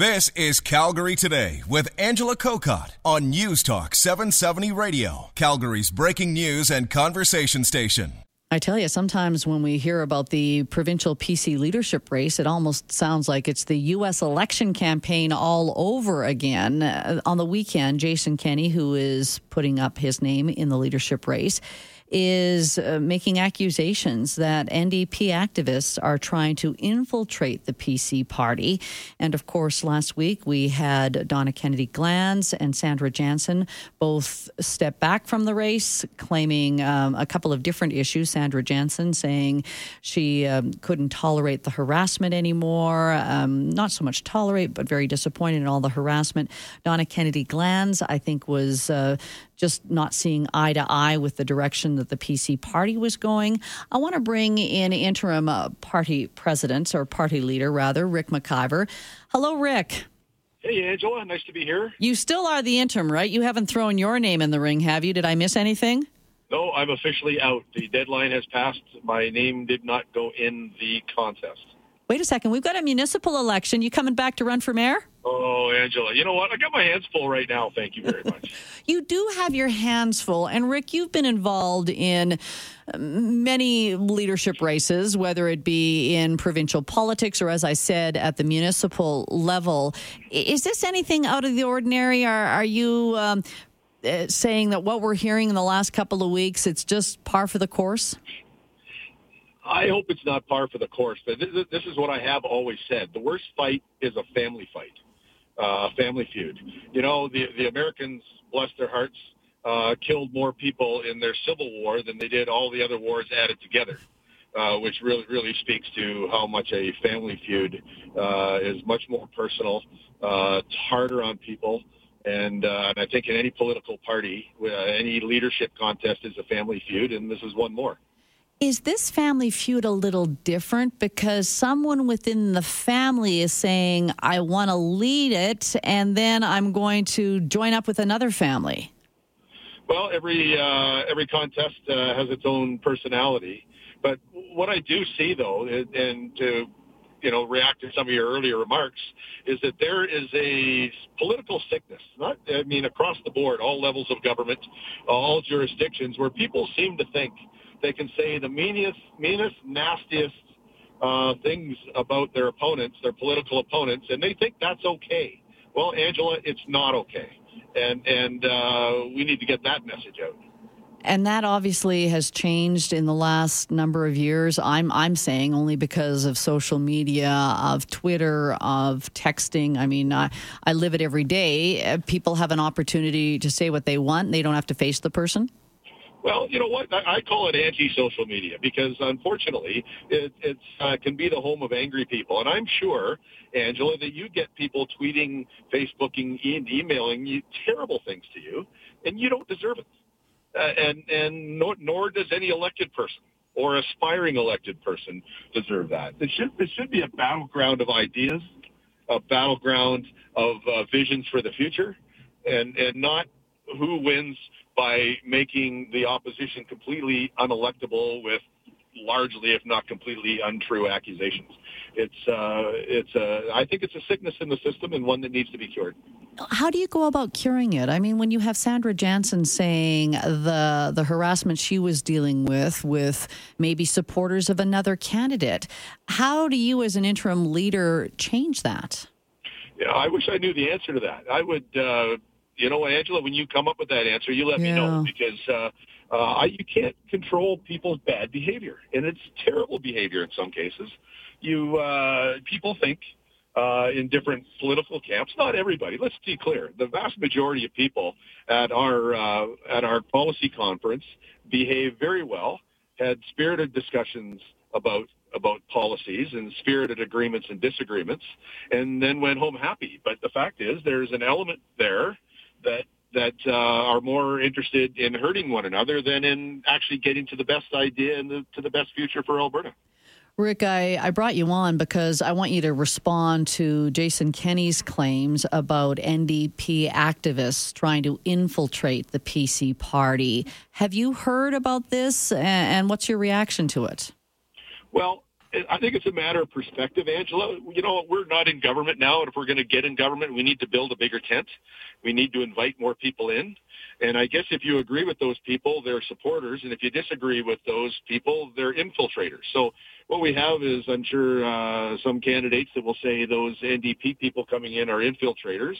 This is Calgary Today with Angela Kokott on News Talk 770 Radio, Calgary's breaking news and conversation station. I tell you, sometimes when we hear about the provincial PC leadership race, it almost sounds like it's the U.S. election campaign all over again. Uh, on the weekend, Jason Kenney, who is putting up his name in the leadership race, is uh, making accusations that NDP activists are trying to infiltrate the PC party. And of course, last week we had Donna Kennedy Glans and Sandra Jansen both step back from the race, claiming um, a couple of different issues. Sandra Jansen saying she um, couldn't tolerate the harassment anymore, um, not so much tolerate, but very disappointed in all the harassment. Donna Kennedy Glans, I think, was uh, just not seeing eye to eye with the direction that the PC party was going. I want to bring in interim uh, party president or party leader, rather, Ric McIver. Hello, Ric. Hey, Angela. Nice to be here. You still are the interim, right? You haven't thrown your name in the ring, have you? Did I miss anything? No, I'm officially out. The deadline has passed. My name did not go in the contest. Wait a second. We've got a municipal election. You coming back to run for mayor? Oh, Angela, you know what? I got my hands full right now. Thank you very much. you do have your hands full. And Ric, you've been involved in many leadership races, whether it be in provincial politics or, as I said, at the municipal level. Is this anything out of the ordinary? Are, are you um, uh, saying that what we're hearing in the last couple of weeks, it's just par for the course? I hope it's not par for the course, this is what I have always said. The worst fight is a family fight, uh, family feud. You know, the, the Americans, bless their hearts, uh, killed more people in their civil war than they did all the other wars added together. Uh, which really really speaks to how much a family feud uh, is much more personal. Uh, it's harder on people, and, uh, and I think in any political party, uh, any leadership contest is a family feud, and this is one more. Is this family feud a little different because someone within the family is saying, I want to lead it, and then I'm going to join up with another family? Well, every, uh, every contest uh, has its own personality. But what I do see, though, and to you know react to some of your earlier remarks, is that there is a political sickness. Not, I mean, across the board, all levels of government, all jurisdictions, where people seem to think they can say the meanest, meanest, nastiest uh, things about their opponents, their political opponents, and they think that's okay. Well, Angela, it's not okay, and and uh, we need to get that message out. And that obviously has changed in the last number of years. I'm I'm saying only because of social media, of Twitter, of texting. I mean, I, I live it every day. People have an opportunity to say what they want. They don't have to face the person. Well, you know what? I call it anti-social media because, unfortunately, it it's, uh, can be the home of angry people. And I'm sure, Angela, that you get people tweeting, Facebooking, and emailing you terrible things to you, and you don't deserve it. Uh, and and nor, nor does any elected person or aspiring elected person deserve that. It should it should be a battleground of ideas, a battleground of uh, visions for the future, and and not who wins by making the opposition completely unelectable with largely, if not completely, untrue accusations. It's uh, it's a, I think it's a sickness in the system and one that needs to be cured. How do you go about curing it? I mean, when you have Sandra Jansen saying the the harassment she was dealing with with maybe supporters of another candidate, how do you, as an interim leader, change that? Yeah, I wish I knew the answer to that. I would. Uh, you know what, Angela, when you come up with that answer, you let yeah. me know because uh, uh, I, you can't control people's bad behavior, and it's terrible behavior in some cases. You uh, people think uh, in different political camps. Not everybody. Let's be clear. The vast majority of people at our uh, at our policy conference behaved very well, had spirited discussions about about policies and spirited agreements and disagreements, and then went home happy. But the fact is, there's an element there that that uh, are more interested in hurting one another than in actually getting to the best idea and the, to the best future for Alberta. Ric, I, I brought you on because I want you to respond to Jason Kenney's claims about NDP activists trying to infiltrate the PC party. Have you heard about this and what's your reaction to it? Well, I think it's a matter of perspective, Angela. You know, we're not in government now, and if we're going to get in government, we need to build a bigger tent. We need to invite more people in. And I guess if you agree with those people, they're supporters, and if you disagree with those people, they're infiltrators. So what we have is, I'm sure, uh, some candidates that will say those NDP people coming in are infiltrators,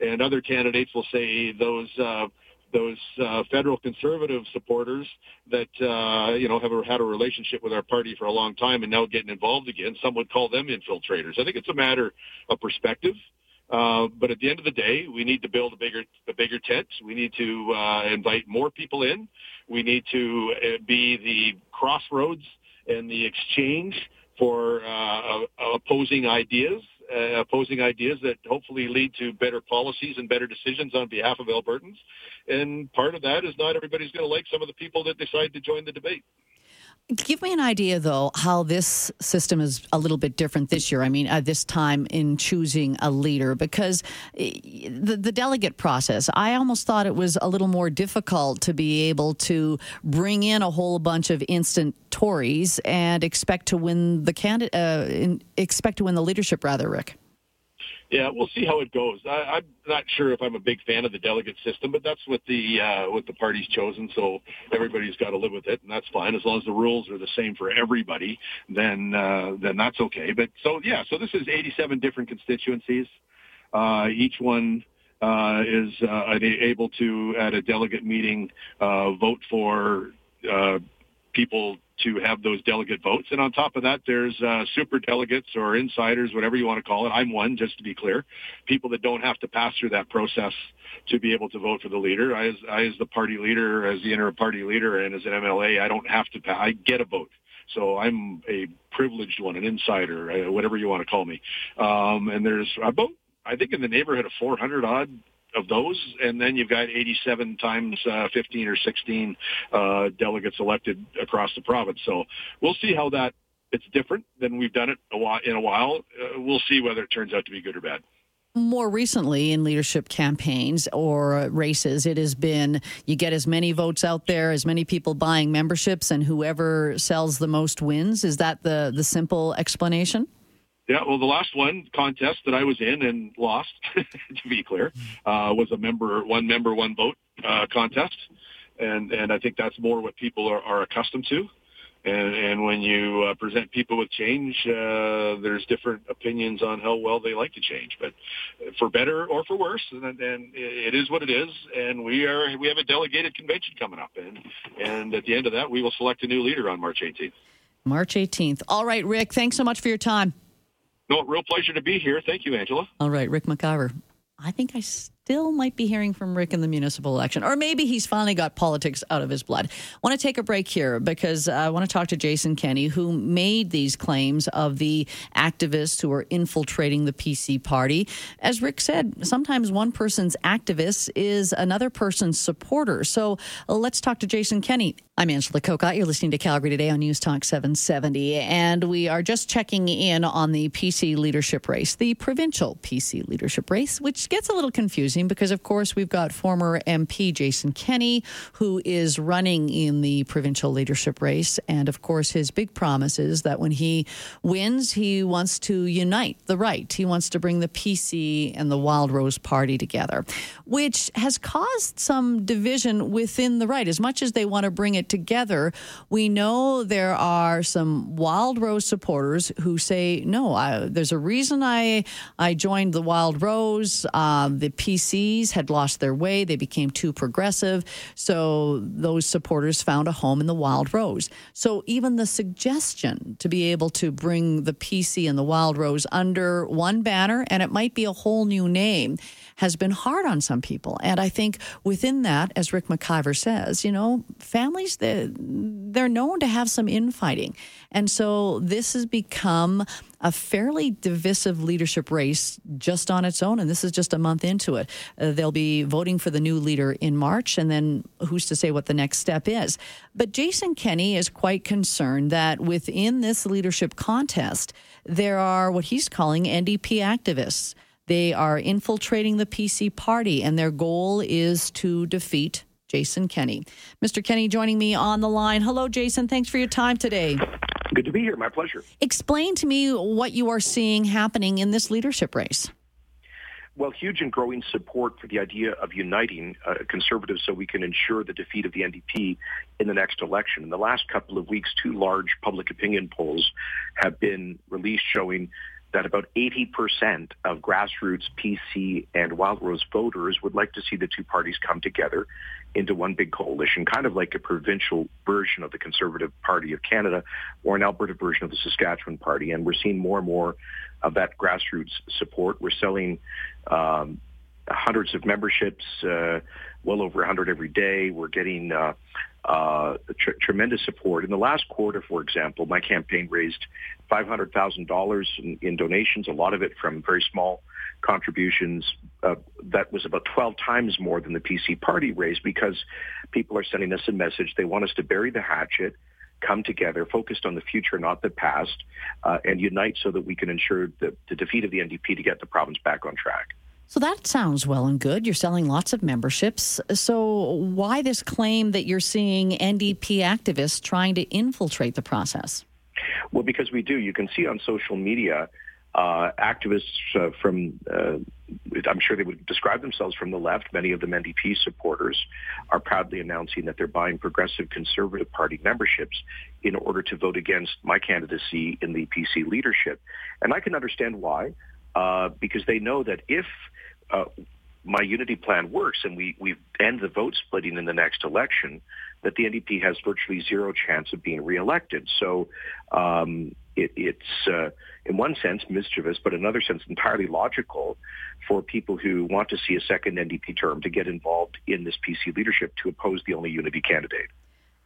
and other candidates will say those. Uh, those uh, federal conservative supporters that uh, you know have had a relationship with our party for a long time and now getting involved again. Some would call them infiltrators. I think it's a matter of perspective. Uh, but at the end of the day, we need to build a bigger, a bigger tent. We need to uh, invite more people in. We need to uh, be the crossroads and the exchange for uh, opposing ideas uh, opposing ideas that hopefully lead to better policies and better decisions on behalf of Albertans. And part of that is not everybody's going to like some of the people that decide to join the debate. Give me an idea, though, how this system is a little bit different this year. I mean, uh, this time in choosing a leader, because eh, the, the delegate process, I almost thought it was a little more difficult to be able to bring in a whole bunch of instant Tories and expect to win the candidate, uh, expect to win the leadership, rather, Ric. Yeah, we'll see how it goes. I, I'm not sure if I'm a big fan of the delegate system, but that's what the uh, what the party's chosen. So everybody's got to live with it, and that's fine as long as the rules are the same for everybody. Then uh, then that's okay. But so yeah, so this is 87 different constituencies. Uh, each one uh, is uh, able to at a delegate meeting uh, vote for uh, people to have those delegate votes. And on top of that, there's uh, super delegates or insiders, whatever you want to call it. I'm one, just to be clear. People that don't have to pass through that process to be able to vote for the leader. I, as, I, as the party leader, as the inter party leader, and as an MLA, I don't have to. pass. I get a vote. So I'm a privileged one, an insider, uh, whatever you want to call me. Um, and there's about, I think, in the neighborhood of 400 odd of those, and then you've got 87 times uh, 15 or 16 uh, delegates elected across the province. So we'll see how that. It's different than we've done it a while, in a while. Uh, we'll see whether it turns out to be good or bad. More recently, in leadership campaigns or races, it has been you get as many votes out there, as many people buying memberships, and whoever sells the most wins. Is that the the simple explanation? Yeah, well, the last one contest that I was in and lost, to be clear, uh, was a member one member one vote uh, contest, and and I think that's more what people are, are accustomed to. And, and when you uh, present people with change, uh, there's different opinions on how well they like to change, but for better or for worse, and, and it is what it is. And we are we have a delegated convention coming up, and and at the end of that, we will select a new leader on March 18th. March 18th. All right, Ric. Thanks so much for your time. No, real pleasure to be here. Thank you, Angela. All right, Ric McIver. I think I still might be hearing from Ric in the municipal election, or maybe he's finally got politics out of his blood. I want to take a break here because I want to talk to Jason Kenney, who made these claims of the activists who are infiltrating the PC party. As Ric said, sometimes one person's activist is another person's supporter. So uh, let's talk to Jason Kenney. I'm Angela Kokott. You're listening to Calgary Today on News Talk 770, and we are just checking in on the PC leadership race, the provincial PC leadership race, which gets a little confusing because, of course, we've got former MP Jason Kenney, who is running in the provincial leadership race. And, of course, his big promise is that when he wins, he wants to unite the right. He wants to bring the PC and the Wild Rose Party together, which has caused some division within the right. As much as they want to bring it together, we know there are some Wild Rose supporters who say, no, I, there's a reason I, I joined the Wild Rose. Uh, the PCs had lost their way. They became too progressive. So those supporters found a home in the Wild Rose. So even the suggestion to be able to bring the PC and the Wild Rose under one banner, and it might be a whole new name, has been hard on some people. And I think within that, as Ric McIver says, you know, families, they're, they're known to have some infighting. And so this has become a fairly divisive leadership race just on its own. And this is just a month into it. Uh, they'll be voting for the new leader in March. And then who's to say what the next step is? But Jason Kenney is quite concerned that within this leadership contest, there are what he's calling NDP activists they are infiltrating the PC party, and their goal is to defeat Jason Kenney. Mr. Kenney joining me on the line. Hello, Jason. Thanks for your time today. Good to be here. My pleasure. Explain to me what you are seeing happening in this leadership race. Well, huge and growing support for the idea of uniting uh, conservatives so we can ensure the defeat of the NDP in the next election. In the last couple of weeks, two large public opinion polls have been released showing that about 80% of grassroots PC and Wildrose voters would like to see the two parties come together into one big coalition, kind of like a provincial version of the Conservative Party of Canada or an Alberta version of the Saskatchewan Party. And we're seeing more and more of that grassroots support. We're selling um, hundreds of memberships, uh, well over 100 every day. We're getting uh, uh, tr- tremendous support. In the last quarter, for example, my campaign raised $500,000 in, in donations, a lot of it from very small contributions. Uh, that was about 12 times more than the PC party raised because people are sending us a message. They want us to bury the hatchet, come together, focused on the future, not the past, uh, and unite so that we can ensure the, the defeat of the NDP to get the province back on track. So that sounds well and good. You're selling lots of memberships. So why this claim that you're seeing NDP activists trying to infiltrate the process? Well, because we do. You can see on social media uh, activists uh, from, uh, I'm sure they would describe themselves from the left, many of them NDP supporters, are proudly announcing that they're buying Progressive Conservative Party memberships in order to vote against my candidacy in the PC leadership. And I can understand why, uh, because they know that if uh, my unity plan works and we, we end the vote splitting in the next election, that the NDP has virtually zero chance of being reelected. So um, it, it's, uh, in one sense, mischievous, but in another sense, entirely logical for people who want to see a second NDP term to get involved in this PC leadership to oppose the only unity candidate.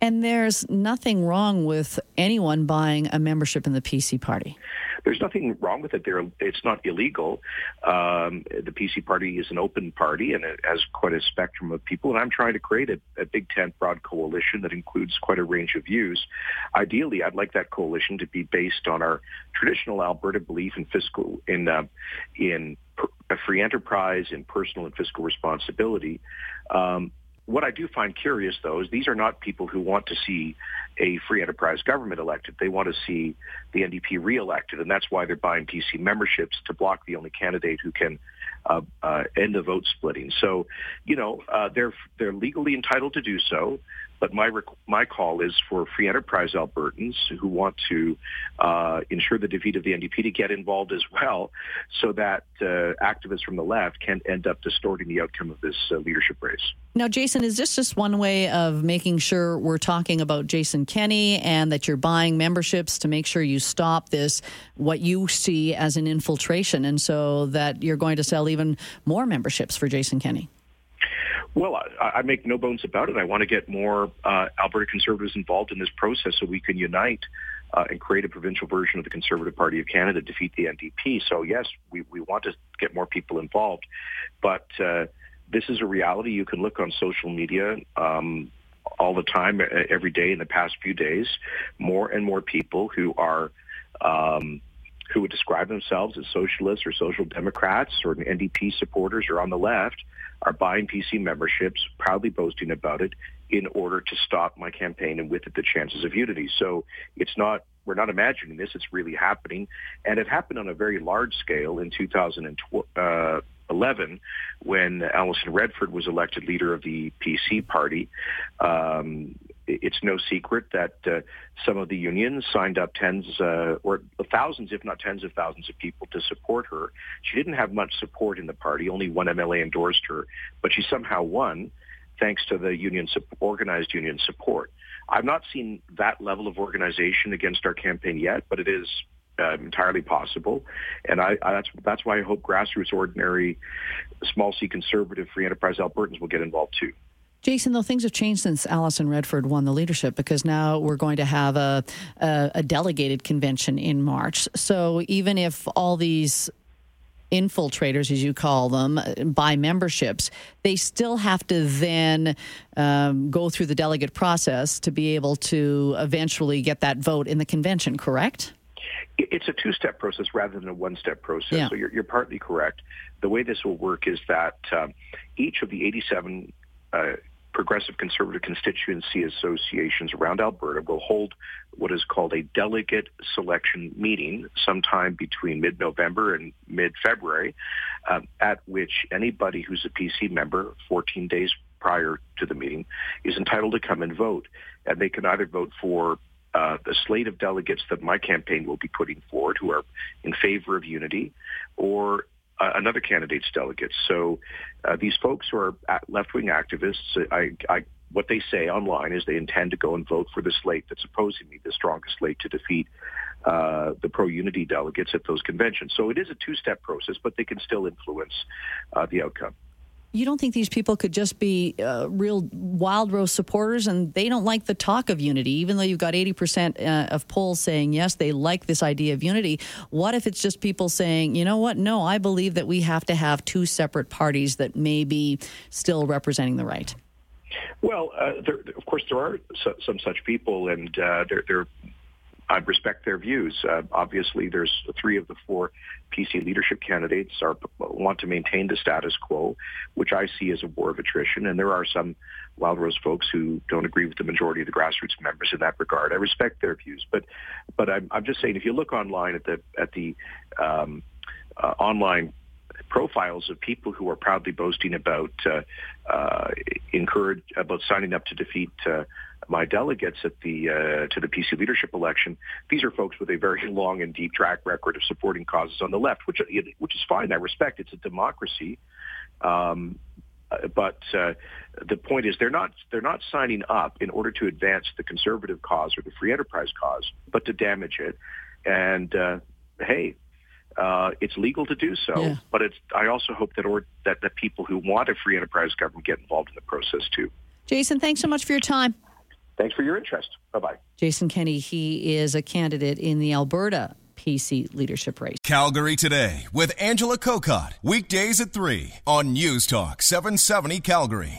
And there's nothing wrong with anyone buying a membership in the PC party. There's nothing wrong with it. There, it's not illegal. Um, the PC party is an open party and it has quite a spectrum of people. And I'm trying to create a, a big tent broad coalition that includes quite a range of views. Ideally, I'd like that coalition to be based on our traditional Alberta belief in fiscal in uh, in a free enterprise, in personal and fiscal responsibility. Um, what I do find curious, though, is these are not people who want to see a free enterprise government elected. They want to see the NDP reelected, and that's why they're buying PC memberships to block the only candidate who can uh, uh, end the vote splitting. So, you know, uh, they're they're legally entitled to do so. But my rec- my call is for free enterprise Albertans who want to uh, ensure the defeat of the NDP to get involved as well, so that uh, activists from the left can end up distorting the outcome of this uh, leadership race. Now, Jason, is this just one way of making sure we're talking about Jason Kenney and that you're buying memberships to make sure you stop this what you see as an infiltration, and so that you're going to sell even more memberships for Jason Kenney? Well, I, I make no bones about it. I want to get more uh, Alberta Conservatives involved in this process so we can unite uh, and create a provincial version of the Conservative Party of Canada, defeat the NDP. So yes, we, we want to get more people involved, but uh, this is a reality. You can look on social media um, all the time, every day in the past few days. More and more people who are um, who would describe themselves as socialists or social democrats or NDP supporters or on the left are buying PC memberships, proudly boasting about it, in order to stop my campaign and with it the chances of unity. So it's not we're not imagining this; it's really happening, and it happened on a very large scale in 2011 when Alison Redford was elected leader of the PC party. Um, it's no secret that uh, some of the unions signed up tens uh, or thousands, if not tens of thousands of people to support her. She didn't have much support in the party. Only one MLA endorsed her, but she somehow won thanks to the union organized union support. I've not seen that level of organization against our campaign yet, but it is uh, entirely possible. And I, I, that's that's why I hope grassroots, ordinary, small C conservative free enterprise Albertans will get involved too. Jason, though things have changed since Alison Redford won the leadership because now we're going to have a, a, a delegated convention in March. So even if all these infiltrators, as you call them, buy memberships, they still have to then um, go through the delegate process to be able to eventually get that vote in the convention, correct? It's a two-step process rather than a one-step process. Yeah. So you're, you're, partly correct. The way this will work is that um, each of the 87 uh, progressive conservative constituency associations around Alberta will hold what is called a delegate selection meeting sometime between mid-November and mid-February, uh, at which anybody who's a PC member 14 days prior to the meeting is entitled to come and vote. And they can either vote for uh, the slate of delegates that my campaign will be putting forward who are in favor of unity or uh, another candidate's delegates. So uh, these folks who are left-wing activists, I, I, what they say online is they intend to go and vote for the slate that's supposedly the strongest slate to defeat uh, the pro-unity delegates at those conventions. So it is a two-step process, but they can still influence uh, the outcome you don't think these people could just be uh, real Wildrose supporters and they don't like the talk of unity, even though you've got 80% uh, of polls saying yes, they like this idea of unity? What if it's just people saying, you know what, no, I believe that we have to have two separate parties that may be still representing the right? Well, uh, there, of course, there are some such people, and uh, they're, they're I respect their views. Uh, obviously, there's three of the four PC leadership candidates are want to maintain the status quo, which I see as a war of attrition. And there are some Wildrose folks who don't agree with the majority of the grassroots members in that regard. I respect their views, but but I'm, I'm just saying if you look online at the at the um, uh, online profiles of people who are proudly boasting about uh, uh, encourage about signing up to defeat uh, my delegates at the uh, to the PC leadership election. These are folks with a very long and deep track record of supporting causes on the left, which which is fine. I respect. It's a democracy. Um, but uh, the point is, they're not they're not signing up in order to advance the conservative cause or the free enterprise cause, but to damage it. And uh, hey, uh, it's legal to do so, yeah. but it's. I also hope that or that the people who want a free enterprise government get involved in the process too. Jason, thanks so much for your time. Thanks for your interest. Bye bye. Jason Kenney, he is a candidate in the Alberta PC leadership race. Calgary Today with Angela Kokott. Weekdays at 3 on News Talk 770 Calgary.